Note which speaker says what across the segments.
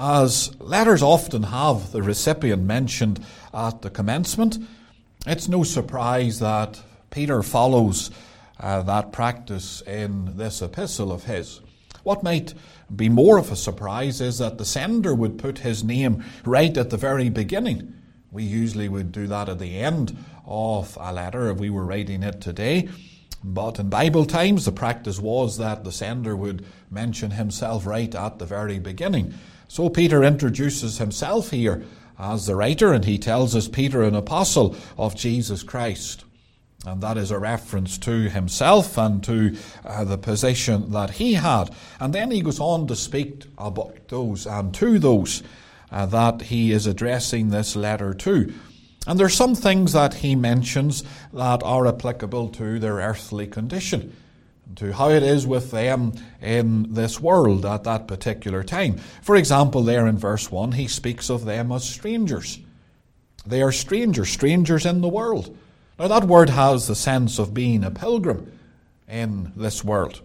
Speaker 1: As letters often have the recipient mentioned at the commencement, it's no surprise that Peter follows uh, that practice in this epistle of his. What might be more of a surprise is that the sender would put his name right at the very beginning. We usually would do that at the end of a letter if we were writing it today. But in Bible times, the practice was that the sender would mention himself right at the very beginning. So Peter introduces himself here as the writer, and he tells us Peter, an apostle of Jesus Christ. And that is a reference to himself and to uh, the position that he had. And then he goes on to speak about those and to those uh, that he is addressing this letter to. And there's some things that he mentions that are applicable to their earthly condition, to how it is with them in this world at that particular time. For example, there in verse 1, he speaks of them as strangers. They are strangers, strangers in the world. Now, that word has the sense of being a pilgrim in this world.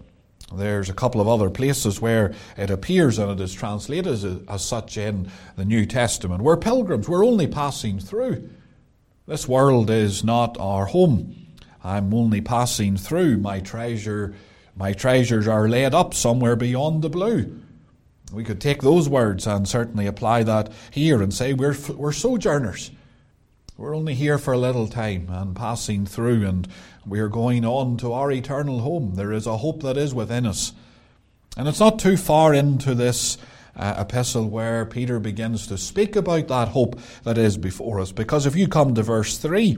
Speaker 1: There's a couple of other places where it appears and it is translated as, as such in the New Testament. We're pilgrims, we're only passing through. This world is not our home. I'm only passing through. My treasure, my treasures are laid up somewhere beyond the blue. We could take those words and certainly apply that here and say we're, we're sojourners. We're only here for a little time and passing through, and we're going on to our eternal home. There is a hope that is within us. And it's not too far into this uh, epistle where Peter begins to speak about that hope that is before us. Because if you come to verse 3,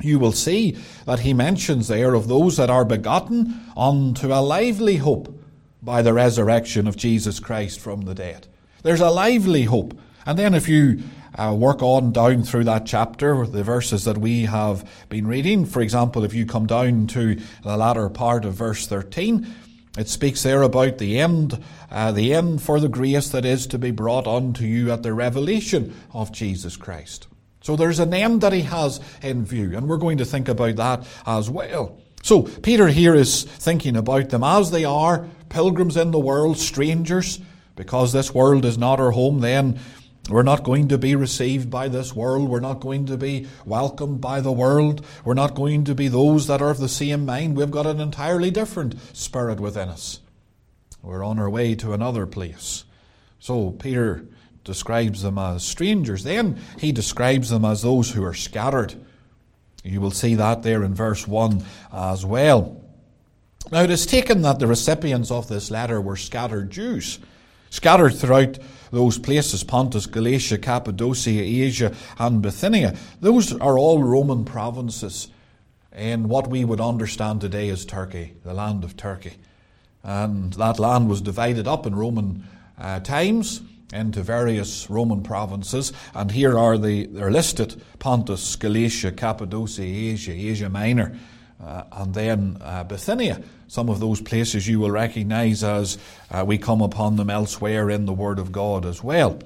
Speaker 1: you will see that he mentions there of those that are begotten unto a lively hope by the resurrection of Jesus Christ from the dead. There's a lively hope. And then if you uh, work on down through that chapter, the verses that we have been reading, for example, if you come down to the latter part of verse 13, it speaks there about the end, uh, the end for the grace that is to be brought unto you at the revelation of Jesus Christ. So there's an end that he has in view, and we're going to think about that as well. So Peter here is thinking about them as they are, pilgrims in the world, strangers, because this world is not our home, then we're not going to be received by this world. We're not going to be welcomed by the world. We're not going to be those that are of the same mind. We've got an entirely different spirit within us. We're on our way to another place. So Peter describes them as strangers. Then he describes them as those who are scattered. You will see that there in verse 1 as well. Now it is taken that the recipients of this letter were scattered Jews, scattered throughout those places Pontus, Galatia, Cappadocia, Asia, and Bithynia. Those are all Roman provinces in what we would understand today as Turkey, the land of Turkey. And that land was divided up in Roman uh, times into various Roman provinces, and here are the they're listed: Pontus, Galatia, Cappadocia, Asia, Asia Minor, uh, and then uh, Bithynia. Some of those places you will recognize as uh, we come upon them elsewhere in the Word of God as well.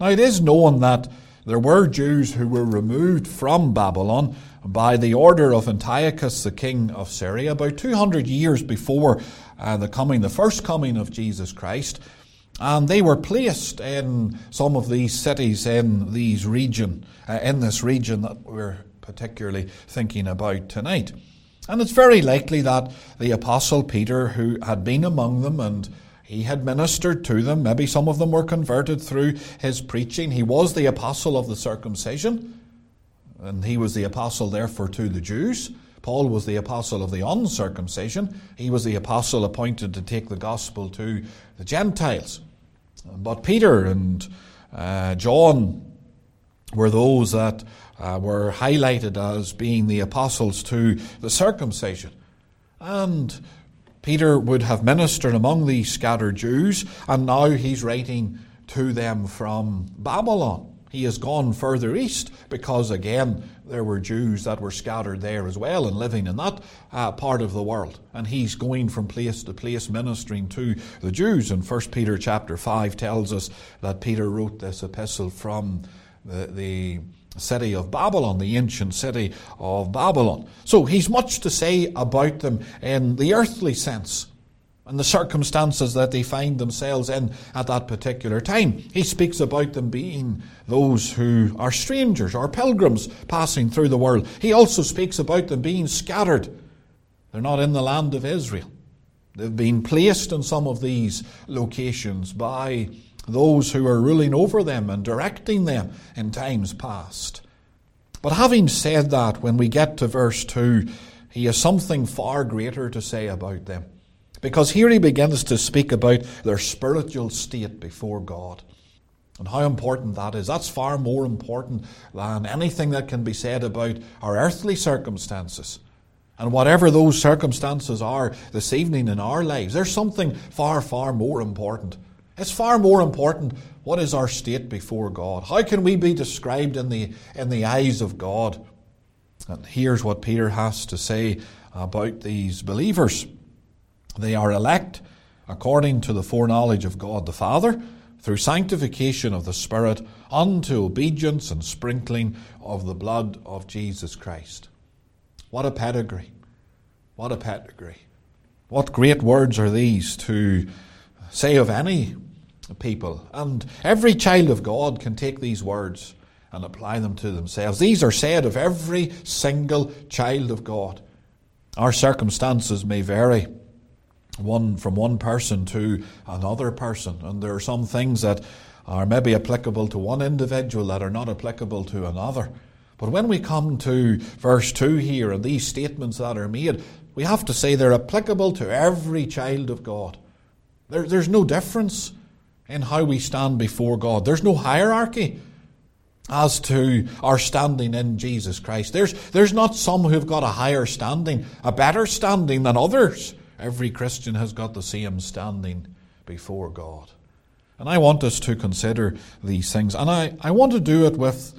Speaker 1: Now, it is known that there were Jews who were removed from Babylon by the order of Antiochus, the king of Syria, about 200 years before uh, the coming, the first coming of Jesus Christ. And they were placed in some of these cities in these region, uh, in this region that we're particularly thinking about tonight. And it's very likely that the Apostle Peter, who had been among them and he had ministered to them, maybe some of them were converted through his preaching. He was the apostle of the circumcision, and he was the apostle, therefore, to the Jews. Paul was the apostle of the uncircumcision. He was the apostle appointed to take the gospel to the Gentiles. But Peter and uh, John were those that uh, were highlighted as being the apostles to the circumcision. And Peter would have ministered among these scattered Jews, and now he's writing to them from Babylon. He has gone further east because, again, there were Jews that were scattered there as well and living in that uh, part of the world. And he's going from place to place ministering to the Jews. And 1 Peter chapter 5 tells us that Peter wrote this epistle from the, the city of Babylon, the ancient city of Babylon. So he's much to say about them in the earthly sense. And the circumstances that they find themselves in at that particular time. He speaks about them being those who are strangers or pilgrims passing through the world. He also speaks about them being scattered. They're not in the land of Israel. They've been placed in some of these locations by those who are ruling over them and directing them in times past. But having said that, when we get to verse 2, he has something far greater to say about them. Because here he begins to speak about their spiritual state before God and how important that is. That's far more important than anything that can be said about our earthly circumstances. And whatever those circumstances are this evening in our lives, there's something far, far more important. It's far more important what is our state before God? How can we be described in the, in the eyes of God? And here's what Peter has to say about these believers. They are elect according to the foreknowledge of God the Father, through sanctification of the Spirit, unto obedience and sprinkling of the blood of Jesus Christ. What a pedigree! What a pedigree! What great words are these to say of any people? And every child of God can take these words and apply them to themselves. These are said of every single child of God. Our circumstances may vary one from one person to another person. And there are some things that are maybe applicable to one individual that are not applicable to another. But when we come to verse 2 here and these statements that are made, we have to say they're applicable to every child of God. There, there's no difference in how we stand before God, there's no hierarchy as to our standing in Jesus Christ. There's, there's not some who've got a higher standing, a better standing than others. Every Christian has got the same standing before God. And I want us to consider these things. And I, I want to do it with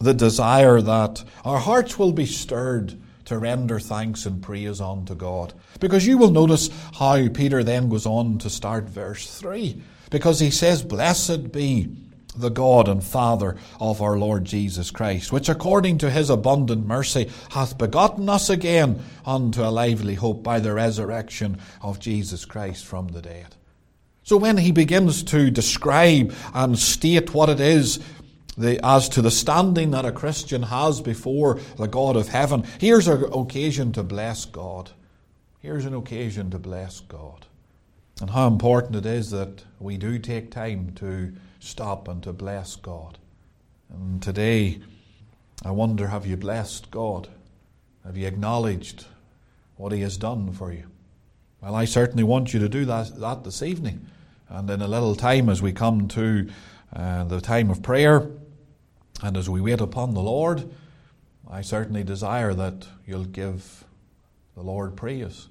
Speaker 1: the desire that our hearts will be stirred to render thanks and praise unto God. Because you will notice how Peter then goes on to start verse 3. Because he says, Blessed be the God and Father of our Lord Jesus Christ, which according to his abundant mercy hath begotten us again unto a lively hope by the resurrection of Jesus Christ from the dead. So when he begins to describe and state what it is the, as to the standing that a Christian has before the God of heaven, here's an occasion to bless God. Here's an occasion to bless God. And how important it is that we do take time to stop and to bless God. And today, I wonder have you blessed God? Have you acknowledged what He has done for you? Well, I certainly want you to do that, that this evening. And in a little time, as we come to uh, the time of prayer and as we wait upon the Lord, I certainly desire that you'll give the Lord praise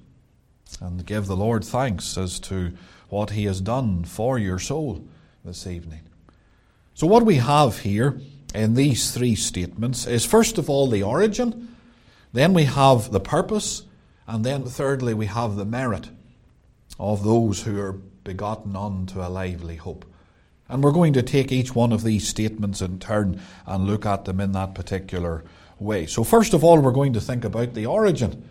Speaker 1: and give the Lord thanks as to what He has done for your soul this evening. So, what we have here in these three statements is first of all the origin, then we have the purpose, and then thirdly we have the merit of those who are begotten unto a lively hope. And we're going to take each one of these statements in turn and look at them in that particular way. So, first of all, we're going to think about the origin.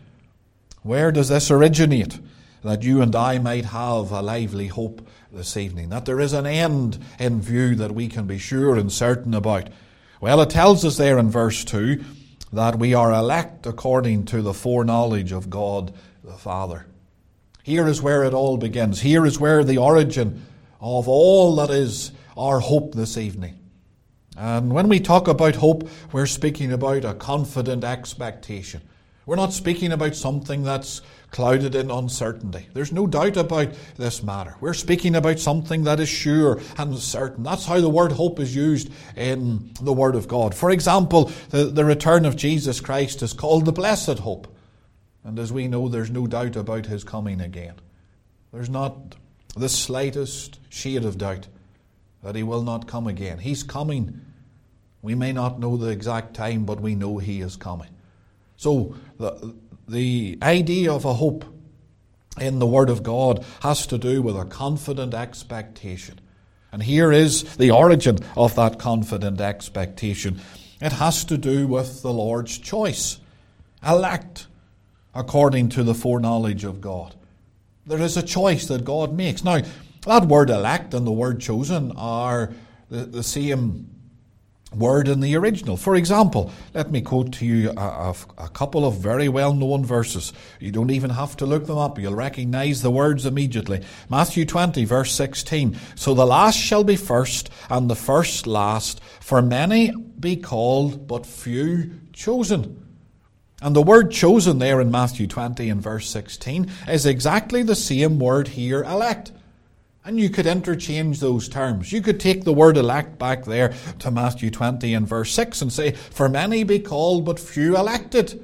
Speaker 1: Where does this originate? That you and I might have a lively hope this evening, that there is an end in view that we can be sure and certain about. Well, it tells us there in verse 2 that we are elect according to the foreknowledge of God the Father. Here is where it all begins. Here is where the origin of all that is our hope this evening. And when we talk about hope, we're speaking about a confident expectation. We're not speaking about something that's clouded in uncertainty. There's no doubt about this matter. We're speaking about something that is sure and certain. That's how the word hope is used in the Word of God. For example, the, the return of Jesus Christ is called the blessed hope. And as we know, there's no doubt about his coming again. There's not the slightest shade of doubt that he will not come again. He's coming. We may not know the exact time, but we know he is coming. So the, the idea of a hope in the Word of God has to do with a confident expectation. And here is the origin of that confident expectation. It has to do with the Lord's choice, elect according to the foreknowledge of God. There is a choice that God makes. Now, that word elect and the word chosen are the, the same word in the original. For example, let me quote to you a, a, a, couple of very well known verses. You don't even have to look them up, you'll recognize the words immediately. Matthew 20, verse 16. So the last shall be first, and the first last, for many be called, but few chosen. And the word chosen there in Matthew 20 and verse 16 is exactly the same word here, elect. And you could interchange those terms. You could take the word elect back there to Matthew 20 and verse 6 and say, For many be called, but few elected.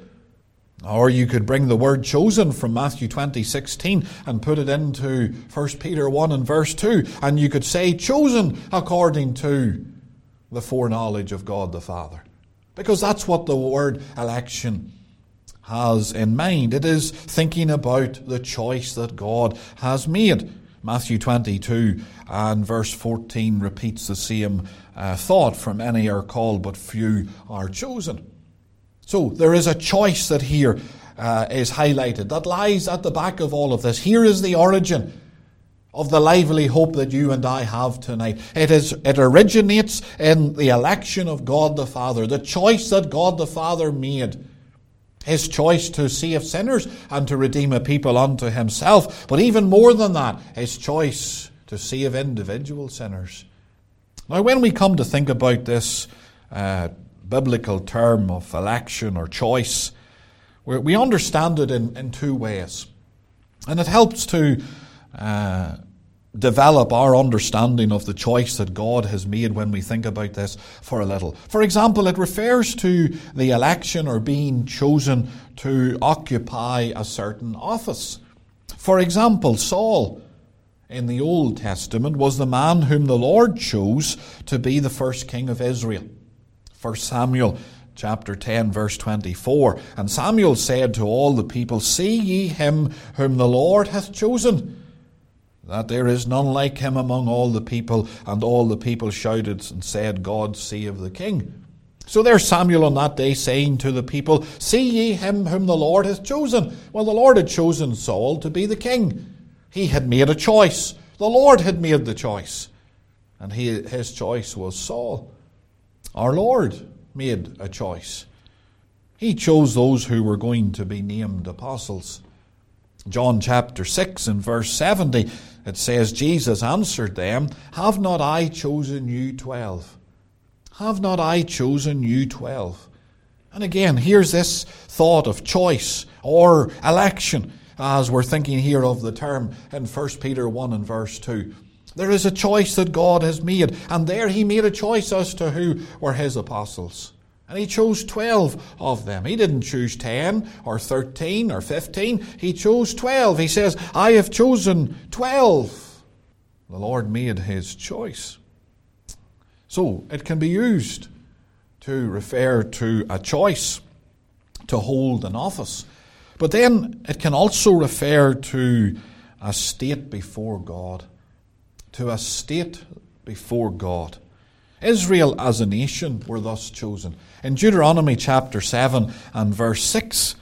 Speaker 1: Or you could bring the word chosen from Matthew 20, 16 and put it into 1 Peter 1 and verse 2. And you could say, chosen according to the foreknowledge of God the Father. Because that's what the word election has in mind. It is thinking about the choice that God has made. Matthew 22 and verse 14 repeats the same uh, thought For many are called, but few are chosen. So there is a choice that here uh, is highlighted that lies at the back of all of this. Here is the origin of the lively hope that you and I have tonight. It is, it originates in the election of God the Father, the choice that God the Father made his choice to save sinners and to redeem a people unto himself. But even more than that, his choice to save individual sinners. Now, when we come to think about this uh, biblical term of election or choice, we understand it in, in two ways. And it helps to uh, develop our understanding of the choice that God has made when we think about this for a little. For example, it refers to the election or being chosen to occupy a certain office. For example, Saul in the Old Testament was the man whom the Lord chose to be the first king of Israel. 1 Samuel chapter 10 verse 24. And Samuel said to all the people, See ye him whom the Lord hath chosen that there is none like him among all the people. And all the people shouted and said, God save the king. So there's Samuel on that day saying to the people, See ye him whom the Lord hath chosen. Well, the Lord had chosen Saul to be the king. He had made a choice. The Lord had made the choice. And he, his choice was Saul. Our Lord made a choice. He chose those who were going to be named apostles. John chapter 6 and verse 70 it says, Jesus answered them, Have not I chosen you twelve? Have not I chosen you twelve? And again, here's this thought of choice or election as we're thinking here of the term in 1 Peter 1 and verse 2. There is a choice that God has made, and there he made a choice as to who were his apostles. And he chose 12 of them. He didn't choose 10 or 13 or 15. He chose 12. He says, I have chosen 12. The Lord made his choice. So it can be used to refer to a choice to hold an office. But then it can also refer to a state before God. To a state before God. Israel as a nation were thus chosen. In Deuteronomy chapter 7 and verse 6,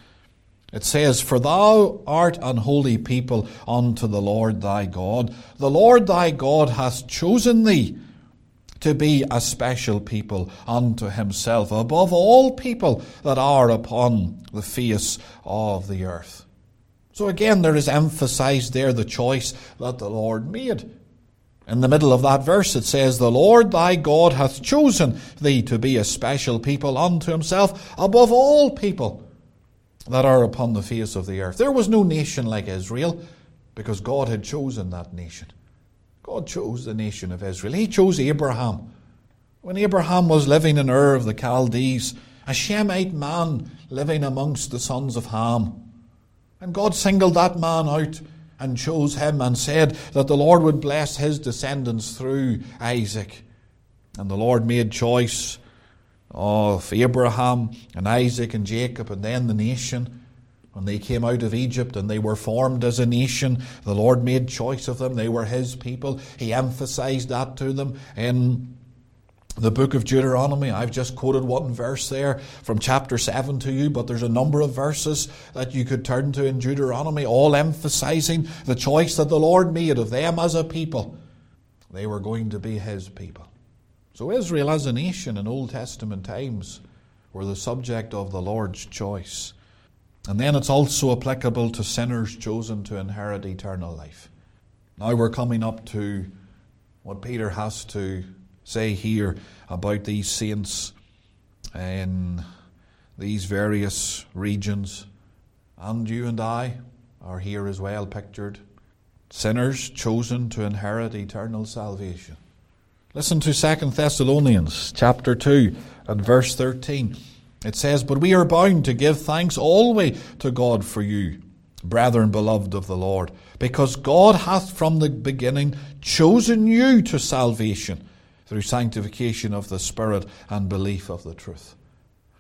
Speaker 1: it says, For thou art an holy people unto the Lord thy God. The Lord thy God hath chosen thee to be a special people unto himself above all people that are upon the face of the earth. So again, there is emphasized there the choice that the Lord made. In the middle of that verse, it says, The Lord thy God hath chosen thee to be a special people unto himself above all people that are upon the face of the earth. There was no nation like Israel because God had chosen that nation. God chose the nation of Israel. He chose Abraham. When Abraham was living in Ur of the Chaldees, a Shemite man living amongst the sons of Ham. And God singled that man out and chose him and said that the Lord would bless his descendants through Isaac. And the Lord made choice of Abraham and Isaac and Jacob and then the nation. When they came out of Egypt and they were formed as a nation, the Lord made choice of them. They were his people. He emphasized that to them in the book of Deuteronomy. I've just quoted one verse there from chapter 7 to you, but there's a number of verses that you could turn to in Deuteronomy, all emphasizing the choice that the Lord made of them as a people. They were going to be His people. So, Israel as a nation in Old Testament times were the subject of the Lord's choice. And then it's also applicable to sinners chosen to inherit eternal life. Now we're coming up to what Peter has to say here about these saints in these various regions. And you and I are here as well pictured. Sinners chosen to inherit eternal salvation. Listen to 2 Thessalonians chapter 2 and verse 13. It says, But we are bound to give thanks always to God for you, brethren beloved of the Lord, because God hath from the beginning chosen you to salvation through sanctification of the Spirit and belief of the truth.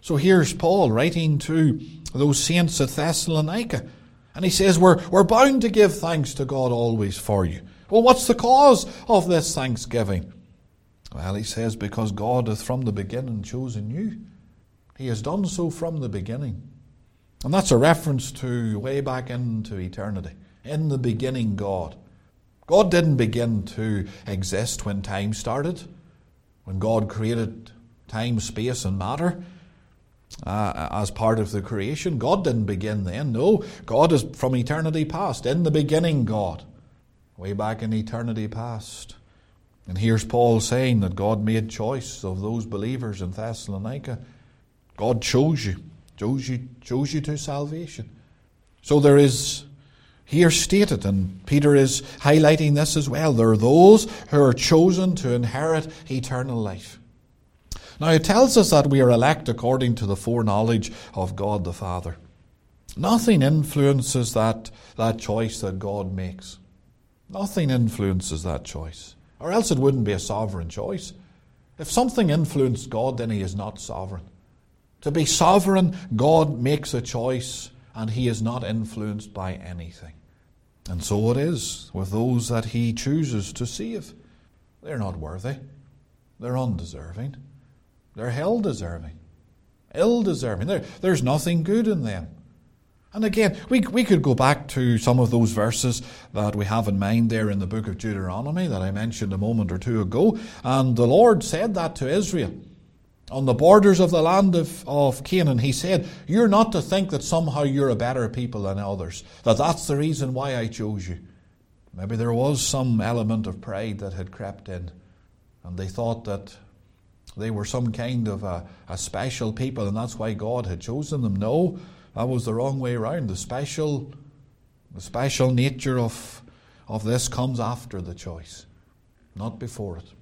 Speaker 1: So here's Paul writing to those saints at Thessalonica. And he says, we're, we're bound to give thanks to God always for you. Well, what's the cause of this thanksgiving? Well, he says, because God hath from the beginning chosen you. He has done so from the beginning. And that's a reference to way back into eternity. In the beginning, God. God didn't begin to exist when time started when God created time, space, and matter uh, as part of the creation. God didn't begin then. No, God is from eternity past. In the beginning, God. Way back in eternity past. And here's Paul saying that God made choice of those believers in Thessalonica. God chose you, chose you, chose you to salvation. So there is here stated, and Peter is highlighting this as well. There are those who are chosen to inherit eternal life. Now, it tells us that we are elect according to the foreknowledge of God the Father. Nothing influences that, that choice that God makes. Nothing influences that choice. Or else it wouldn't be a sovereign choice. If something influenced God, then he is not sovereign. To be sovereign, God makes a choice and he is not influenced by anything. And so it is with those that he chooses to save. They're not worthy, they're undeserving, they're hell deserving, ill deserving. There, there's nothing good in them. And again, we, we could go back to some of those verses that we have in mind there in the book of Deuteronomy that I mentioned a moment or two ago. And the Lord said that to Israel on the borders of the land of, of Canaan, he said, You're not to think that somehow you're a better people than others, that that's the reason why I chose you. Maybe there was some element of pride that had crept in, and they thought that they were some kind of a, a special people, and that's why God had chosen them. No, that was the wrong way around. The special, the special nature of, of this comes after the choice, not before it.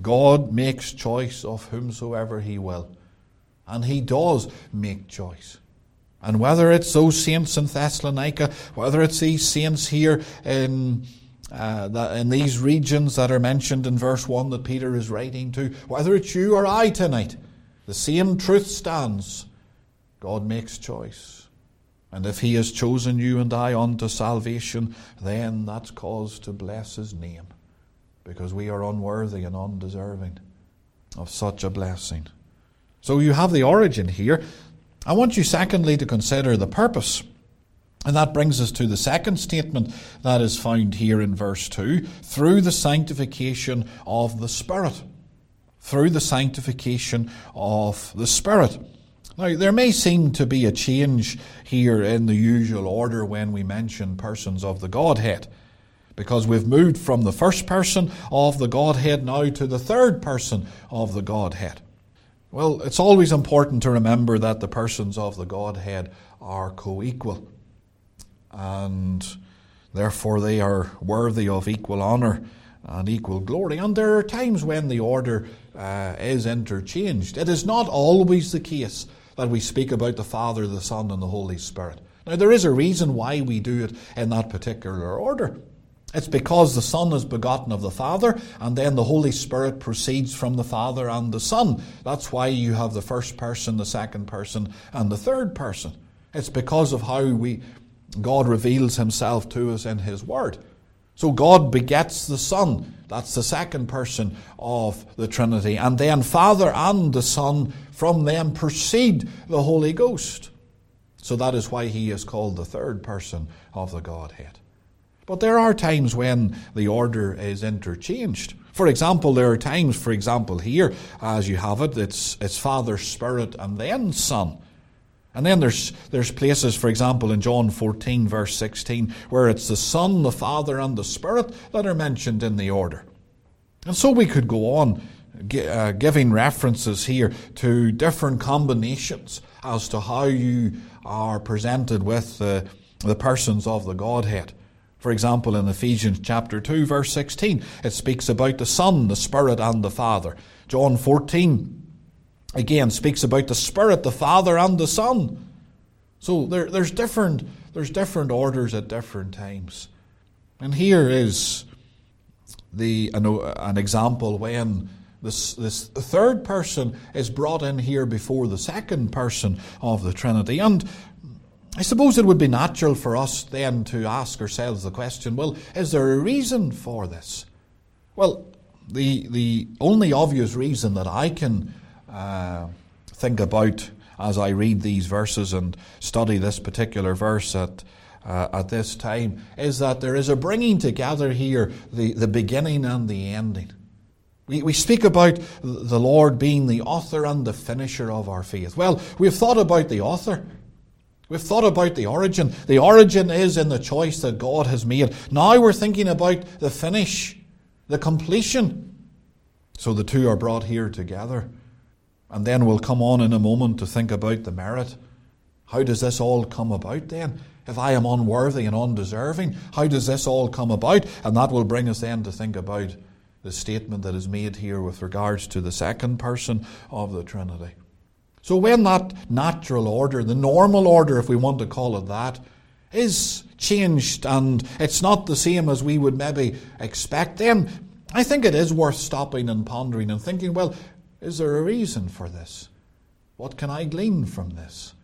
Speaker 1: God makes choice of whomsoever He will. And He does make choice. And whether it's those saints in Thessalonica, whether it's these saints here in, uh, in these regions that are mentioned in verse 1 that Peter is writing to, whether it's you or I tonight, the same truth stands. God makes choice. And if He has chosen you and I unto salvation, then that's cause to bless His name because we are unworthy and undeserving of such a blessing. So you have the origin here. I want you, secondly, to consider the purpose. And that brings us to the second statement that is found here in verse 2 through the sanctification of the Spirit. Through the sanctification of the Spirit. Now, there may seem to be a change here in the usual order when we mention persons of the Godhead because we've moved from the first person of the Godhead now to the third person of the Godhead. Well, it's always important to remember that the persons of the Godhead are co equal, and therefore they are worthy of equal honour and equal glory. And there are times when the order uh, is interchanged. It is not always the case that we speak about the Father, the Son, and the Holy Spirit. Now, there is a reason why we do it in that particular order. It's because the Son is begotten of the Father, and then the Holy Spirit proceeds from the Father and the Son. That's why you have the first person, the second person, and the third person. It's because of how we God reveals himself to us in his word. So God begets the Son. That's the second person of the Trinity. And then Father and the Son, from them proceed the Holy Ghost. So that is why he is called the third person of the Godhead. But there are times when the order is interchanged. For example, there are times, for example, here, as you have it, it's, it's Father, Spirit, and then Son. And then there's, there's places, for example, in John 14, verse 16, where it's the Son, the Father, and the Spirit that are mentioned in the order. And so we could go on uh, giving references here to different combinations as to how you are presented with the, the persons of the Godhead. For example, in Ephesians chapter 2, verse 16, it speaks about the Son, the Spirit, and the Father. John 14, again, speaks about the Spirit, the Father, and the Son. So there, there's, different, there's different orders at different times. And here is the, an, an example when this, this third person is brought in here before the second person of the Trinity. And I suppose it would be natural for us then to ask ourselves the question well, is there a reason for this? Well, the, the only obvious reason that I can uh, think about as I read these verses and study this particular verse at, uh, at this time is that there is a bringing together here the, the beginning and the ending. We, we speak about the Lord being the author and the finisher of our faith. Well, we've thought about the author. We've thought about the origin. The origin is in the choice that God has made. Now we're thinking about the finish, the completion. So the two are brought here together. And then we'll come on in a moment to think about the merit. How does this all come about then? If I am unworthy and undeserving, how does this all come about? And that will bring us then to think about the statement that is made here with regards to the second person of the Trinity. So when that natural order, the normal order, if we want to call it that, is changed and it's not the same as we would maybe expect, then I think it is worth stopping and pondering and thinking, well, is there a reason for this? What can I glean from this?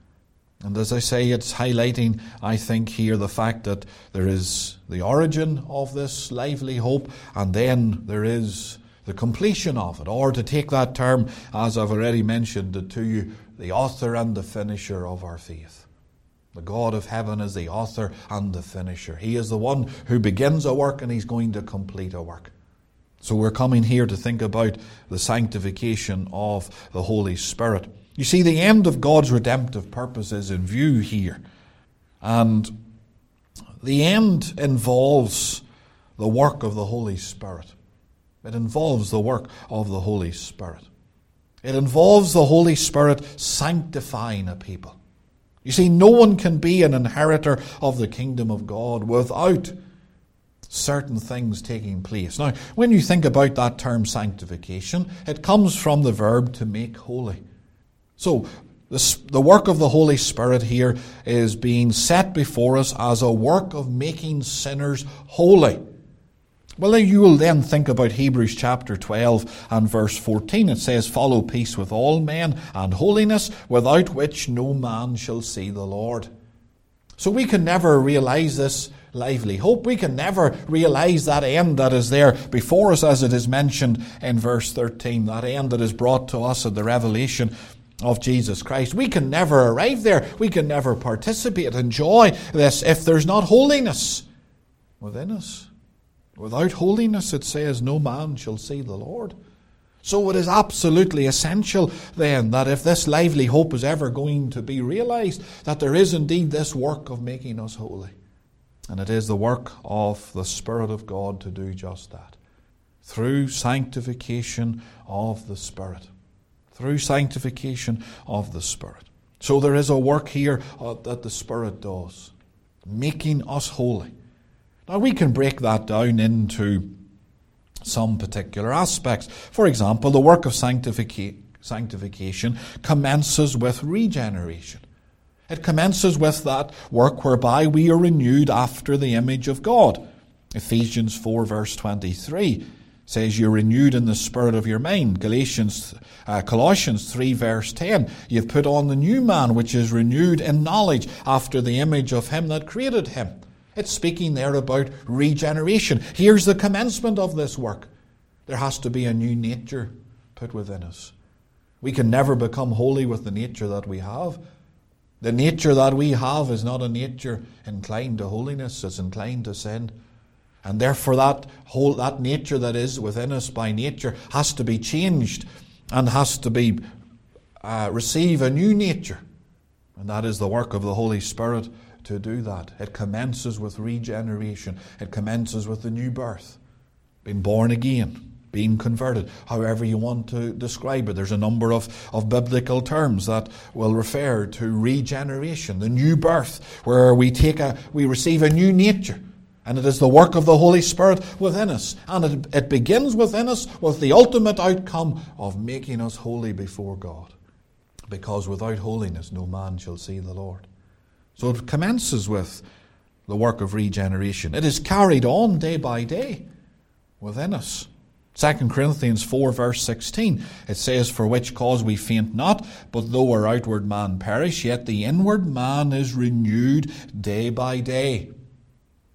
Speaker 1: And as I say, it's highlighting, I think, here the fact that there is the origin of this lively hope, and then there is the completion of it, or to take that term, as I've already mentioned it to you, the author and the finisher of our faith. The God of heaven is the author and the finisher. He is the one who begins a work and he's going to complete a work. So we're coming here to think about the sanctification of the Holy Spirit. You see, the end of God's redemptive purpose is in view here. And the end involves the work of the Holy Spirit. It involves the work of the Holy Spirit. It involves the Holy Spirit sanctifying a people. You see, no one can be an inheritor of the kingdom of God without certain things taking place. Now, when you think about that term sanctification, it comes from the verb to make holy. So, the work of the Holy Spirit here is being set before us as a work of making sinners holy. Well, you will then think about Hebrews chapter 12 and verse 14. It says, Follow peace with all men and holiness, without which no man shall see the Lord. So we can never realize this lively hope. We can never realize that end that is there before us, as it is mentioned in verse 13, that end that is brought to us at the revelation of Jesus Christ. We can never arrive there. We can never participate, enjoy this if there's not holiness within us. Without holiness, it says, no man shall see the Lord. So it is absolutely essential then that if this lively hope is ever going to be realized, that there is indeed this work of making us holy. And it is the work of the Spirit of God to do just that. Through sanctification of the Spirit. Through sanctification of the Spirit. So there is a work here uh, that the Spirit does, making us holy. Now, we can break that down into some particular aspects. For example, the work of sanctification commences with regeneration. It commences with that work whereby we are renewed after the image of God. Ephesians 4, verse 23 says you're renewed in the spirit of your mind. Galatians, uh, Colossians 3 verse 10, you've put on the new man which is renewed in knowledge after the image of him that created him. It's speaking there about regeneration. Here's the commencement of this work. There has to be a new nature put within us. We can never become holy with the nature that we have. The nature that we have is not a nature inclined to holiness, it's inclined to sin. And therefore, that whole that nature that is within us by nature has to be changed and has to be uh, receive a new nature. And that is the work of the Holy Spirit to do that. It commences with regeneration, it commences with the new birth, being born again, being converted, however you want to describe it. There's a number of, of biblical terms that will refer to regeneration, the new birth, where we take a we receive a new nature. And it is the work of the Holy Spirit within us. And it, it begins within us with the ultimate outcome of making us holy before God. Because without holiness, no man shall see the Lord. So it commences with the work of regeneration. It is carried on day by day within us. 2 Corinthians 4, verse 16, it says, For which cause we faint not, but though our outward man perish, yet the inward man is renewed day by day.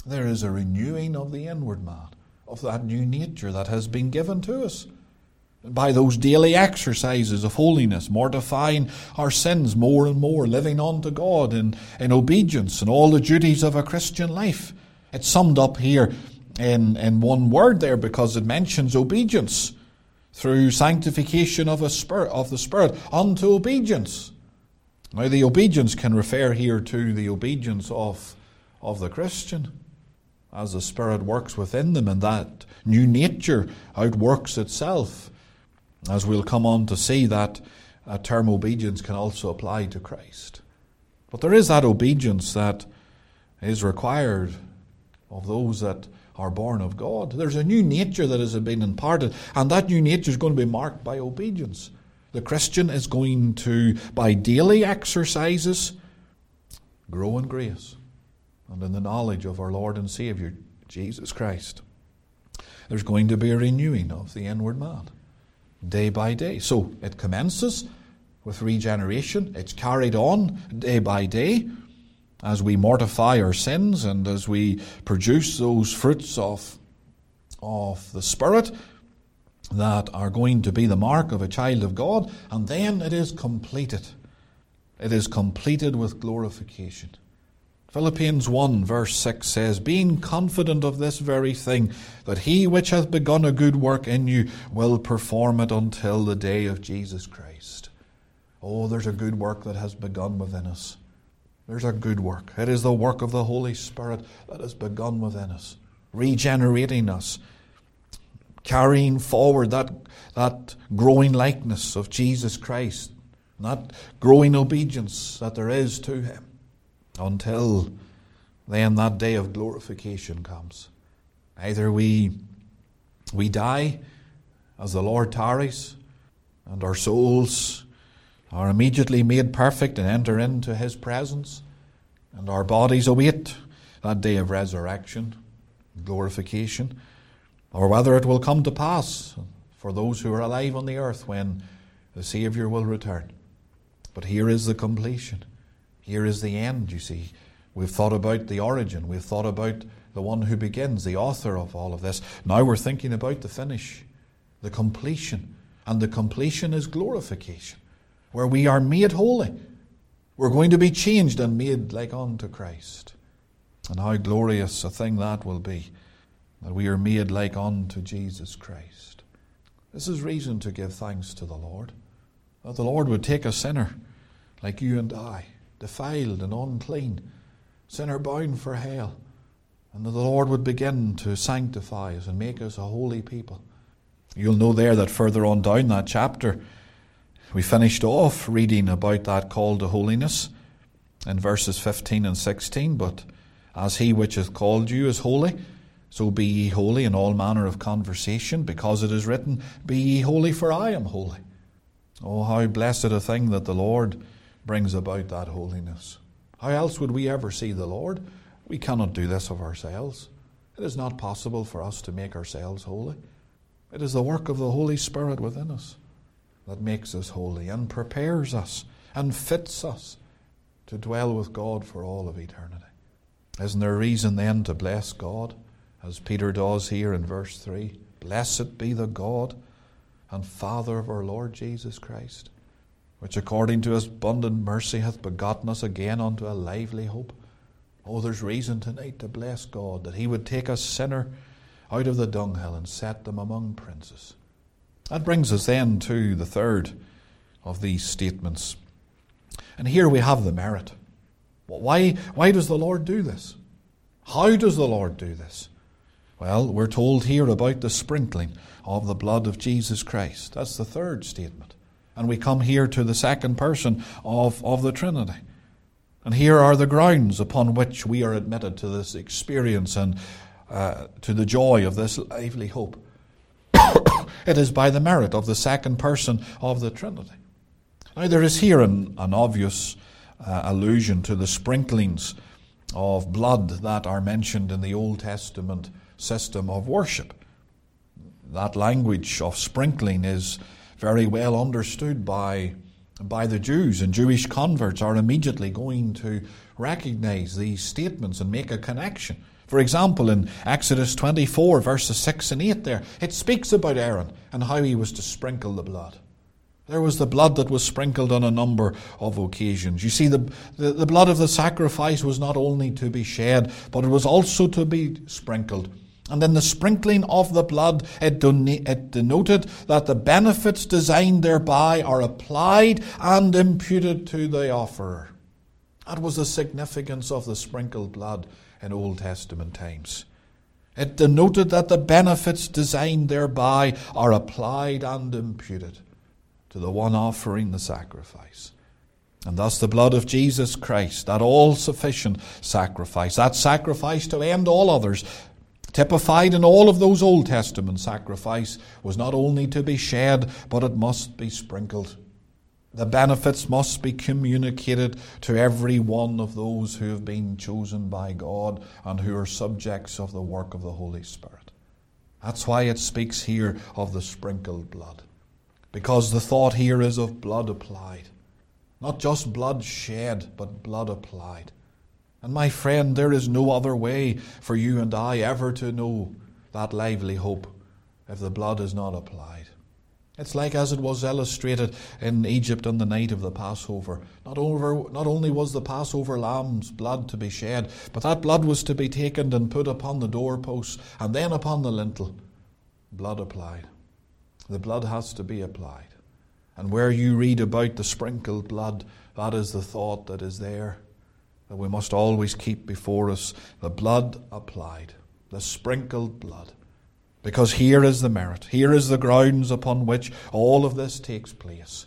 Speaker 1: There is a renewing of the inward man, of that new nature that has been given to us by those daily exercises of holiness, mortifying our sins more and more, living unto God in, in obedience and all the duties of a Christian life. It's summed up here in, in one word there because it mentions obedience through sanctification of, a spirit, of the Spirit unto obedience. Now, the obedience can refer here to the obedience of, of the Christian as the Spirit works within them and that new nature outworks itself as we'll come on to see, that term obedience can also apply to Christ. But there is that obedience that is required of those that are born of God. There's a new nature that has been imparted, and that new nature is going to be marked by obedience. The Christian is going to, by daily exercises, grow in grace and in the knowledge of our Lord and Saviour, Jesus Christ. There's going to be a renewing of the inward man day by day. So it commences with regeneration, it's carried on day by day as we mortify our sins and as we produce those fruits of, of the Spirit that are going to be the mark of a child of God, and then it is completed. It is completed with glorification. Philippians 1 verse 6 says, Being confident of this very thing, that he which hath begun a good work in you will perform it until the day of Jesus Christ. Oh, there's a good work that has begun within us. There's a good work. It is the work of the Holy Spirit that has begun within us, regenerating us, carrying forward that, that growing likeness of Jesus Christ, that growing obedience that there is to Him until then that day of glorification comes. Either we, we die as the Lord tarries, and our souls are immediately made perfect and enter into His presence, and our bodies await that day of resurrection, glorification, or whether it will come to pass for those who are alive on the earth when the Saviour will return. But here is the completion. Here is the end, you see. We've thought about the origin, we've thought about the one who begins, the author of all of this. Now we're thinking about the finish, the completion. And the completion is glorification, where we are made holy. We're going to be changed and made like unto Christ. And how glorious a thing that will be, that we are made like unto Jesus Christ. This is reason to give thanks to the Lord, that the Lord would take a sinner like you and I defiled and unclean, sinner bound for hell, and that the Lord would begin to sanctify us and make us a holy people. You'll know there that further on down that chapter, we finished off reading about that call to holiness in verses 15 and 16. But as he which hath called you is holy, so be ye holy in all manner of conversation, because it is written, Be ye holy, for I am holy. Oh, how blessed a thing that the Lord brings about that holiness. How else would we ever see the Lord? We cannot do this of ourselves. It is not possible for us to make ourselves holy. It is the work of the Holy Spirit within us that makes us holy and prepares us and fits us to dwell with God for all of eternity. Isn't there reason then to bless God, as Peter does here in verse 3? Blessed be the God and Father of our Lord Jesus Christ, which according to his abundant mercy hath begotten us again unto a lively hope. Oh, there's reason tonight to bless God that he would take a sinner out of the dunghill and set them among princes. That brings us then to the third of these statements. And here we have the merit. Why, why does the Lord do this? How does the Lord do this? Well, we're told here about the sprinkling of the blood of Jesus Christ. That's the third statement. And we come here to the second person of, of the Trinity. And here are the grounds upon which we are admitted to this experience and uh, to the joy of this lively hope. it is by the merit of the second person of the Trinity. Now, there is here an, an obvious uh, allusion to the sprinklings of blood that are mentioned in the Old Testament system of worship. That language of sprinkling is very well understood by, by the Jews, and Jewish converts are immediately going to recognize these statements and make a connection. For example, in Exodus 24, verses 6 and 8, there, it speaks about Aaron and how he was to sprinkle the blood. There was the blood that was sprinkled on a number of occasions. You see, the, the, the, blood of the sacrifice was not only to be shed, but it was also to be sprinkled. And in the sprinkling of the blood, it, it denoted that the benefits designed thereby are applied and imputed to the offerer. That was the significance of the sprinkled blood in Old Testament times. It denoted that the benefits designed thereby are applied and imputed to the one offering the sacrifice. And thus, the blood of Jesus Christ, that all sufficient sacrifice, that sacrifice to end all others, typified in all of those Old Testament sacrifice, was not only to be shed, but it must be sprinkled. The benefits must be communicated to every one of those who have been chosen by God and who are subjects of the work of the Holy Spirit. That's why it speaks here of the sprinkled blood because the thought here is of blood applied. Not just blood shed, but blood applied. And my friend, there is no other way for you and I ever to know that lively hope if the blood is not applied. It's like as it was illustrated in Egypt on the night of the Passover. Not, over, not only was the Passover lamb's blood to be shed, but that blood was to be taken and put upon the doorposts and then upon the lintel. Blood applied the blood has to be applied. And where you read about the sprinkled blood, that is the thought that is there that we must always keep before us the blood applied, the sprinkled blood. Because here is the merit, here is the grounds upon which all of this takes place.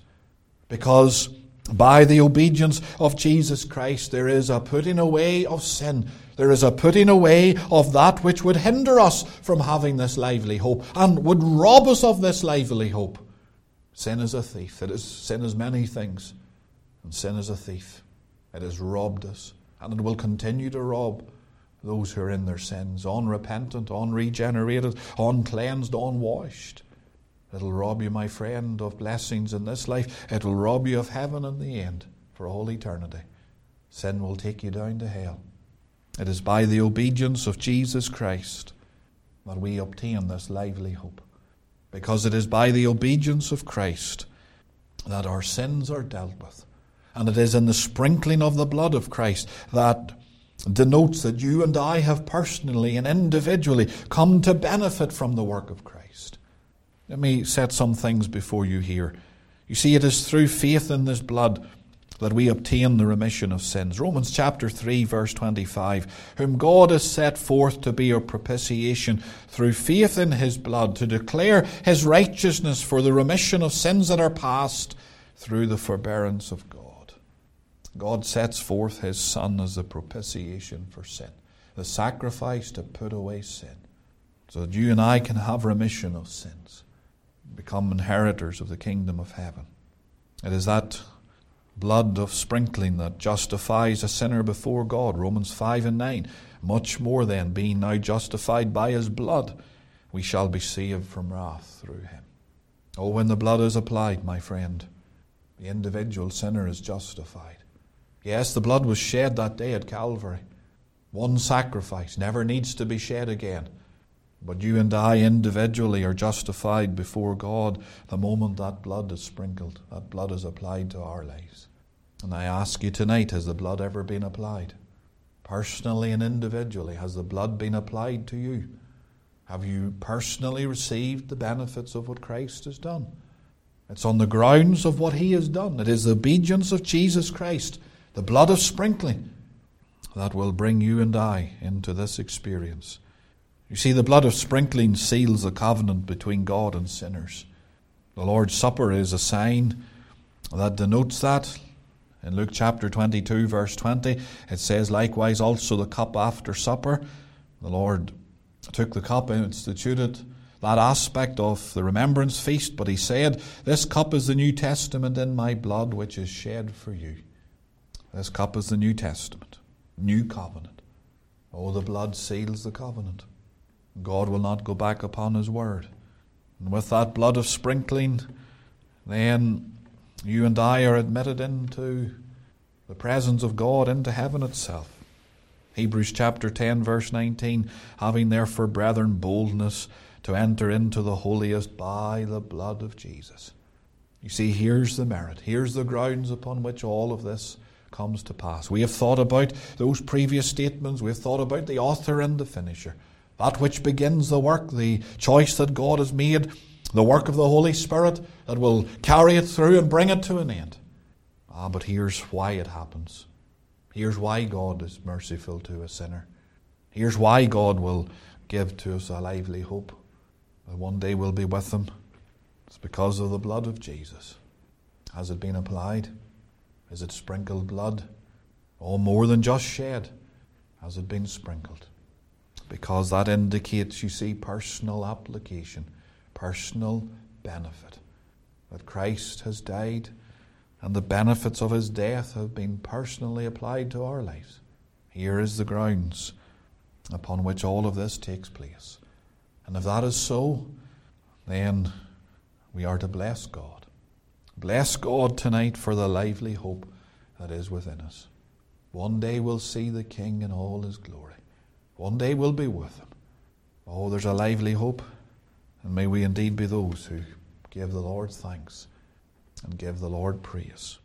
Speaker 1: Because by the obedience of Jesus Christ, there is a putting away of sin there is a putting away of that which would hinder us from having this lively hope and would rob us of this lively hope. Sin is a thief. It is, sin is many things, and sin is a thief. It has robbed us, and it will continue to rob those who are in their sins, unrepentant, unregenerated, uncleansed, unwashed. It'll rob you, my friend, of blessings in this life. It will rob you of heaven in the end for all eternity. Sin will take you down to hell. It is by the obedience of Jesus Christ that we obtain this lively hope. Because it is by the obedience of Christ that our sins are dealt with. And it is in the sprinkling of the blood of Christ that denotes that you and I have personally and individually come to benefit from the work of Christ. Let me set some things before you here. You see, it is through faith in this blood that we obtain the remission of sins. Romans chapter 3, verse 25. Whom God has set forth to be a propitiation through faith in his blood, to declare his righteousness for the remission of sins that are past through the forbearance of God. God sets forth his Son as the propitiation for sin, the sacrifice to put away sin, so that you and I can have remission of sins, become inheritors of the kingdom of heaven. It is that blood of sprinkling that justifies a sinner before God. Romans 5 and 9. Much more then, being now justified by his blood, we shall be saved from wrath through him. Oh, when the blood is applied, my friend, the individual sinner is justified. Yes, the blood was shed that day at Calvary, One sacrifice never needs to be shed again. But you and I individually are justified before God the moment that blood is sprinkled, that blood is applied to our lives. And I ask you tonight has the blood ever been applied? Personally and individually, has the blood been applied to you? Have you personally received the benefits of what Christ has done? It's on the grounds of what He has done. It is the obedience of Jesus Christ, the blood of sprinkling, that will bring you and I into this experience. You see, the blood of sprinkling seals the covenant between God and sinners. The Lord's Supper is a sign that denotes that. In Luke chapter 22, verse 20, it says, Likewise also the cup after supper. The Lord took the cup and instituted that aspect of the remembrance feast, but he said, This cup is the New Testament in my blood, which is shed for you. This cup is the New Testament, new covenant. Oh, the blood seals the covenant. God will not go back upon his word. And with that blood of sprinkling, then you and I are admitted into the presence of God, into heaven itself. Hebrews chapter 10, verse 19 having therefore, brethren, boldness to enter into the holiest by the blood of Jesus. You see, here's the merit, here's the grounds upon which all of this comes to pass. We have thought about those previous statements, we have thought about the author and the finisher that which begins the work, the choice that God has made, the work of the Holy Spirit that will carry it through and bring it to an end. Ah, but here's why it happens. Here's why God is merciful to a sinner. Here's why God will give to us a lively hope that one day we'll be with Him. It's because of the blood of Jesus. Has it been applied? Is it sprinkled blood? Or more than just shed. Has it been sprinkled? because that indicates, you see, personal application, personal benefit. That Christ has died and the benefits of his death have been personally applied to our lives. Here is the grounds upon which all of this takes place. And if that is so, then we are to bless God. Bless God tonight for the lively hope that is within us. One day we'll see the King in all his glory. One day we'll be with him. Oh, there's a lively hope. And may we indeed be those who give the Lord thanks and give the Lord praise.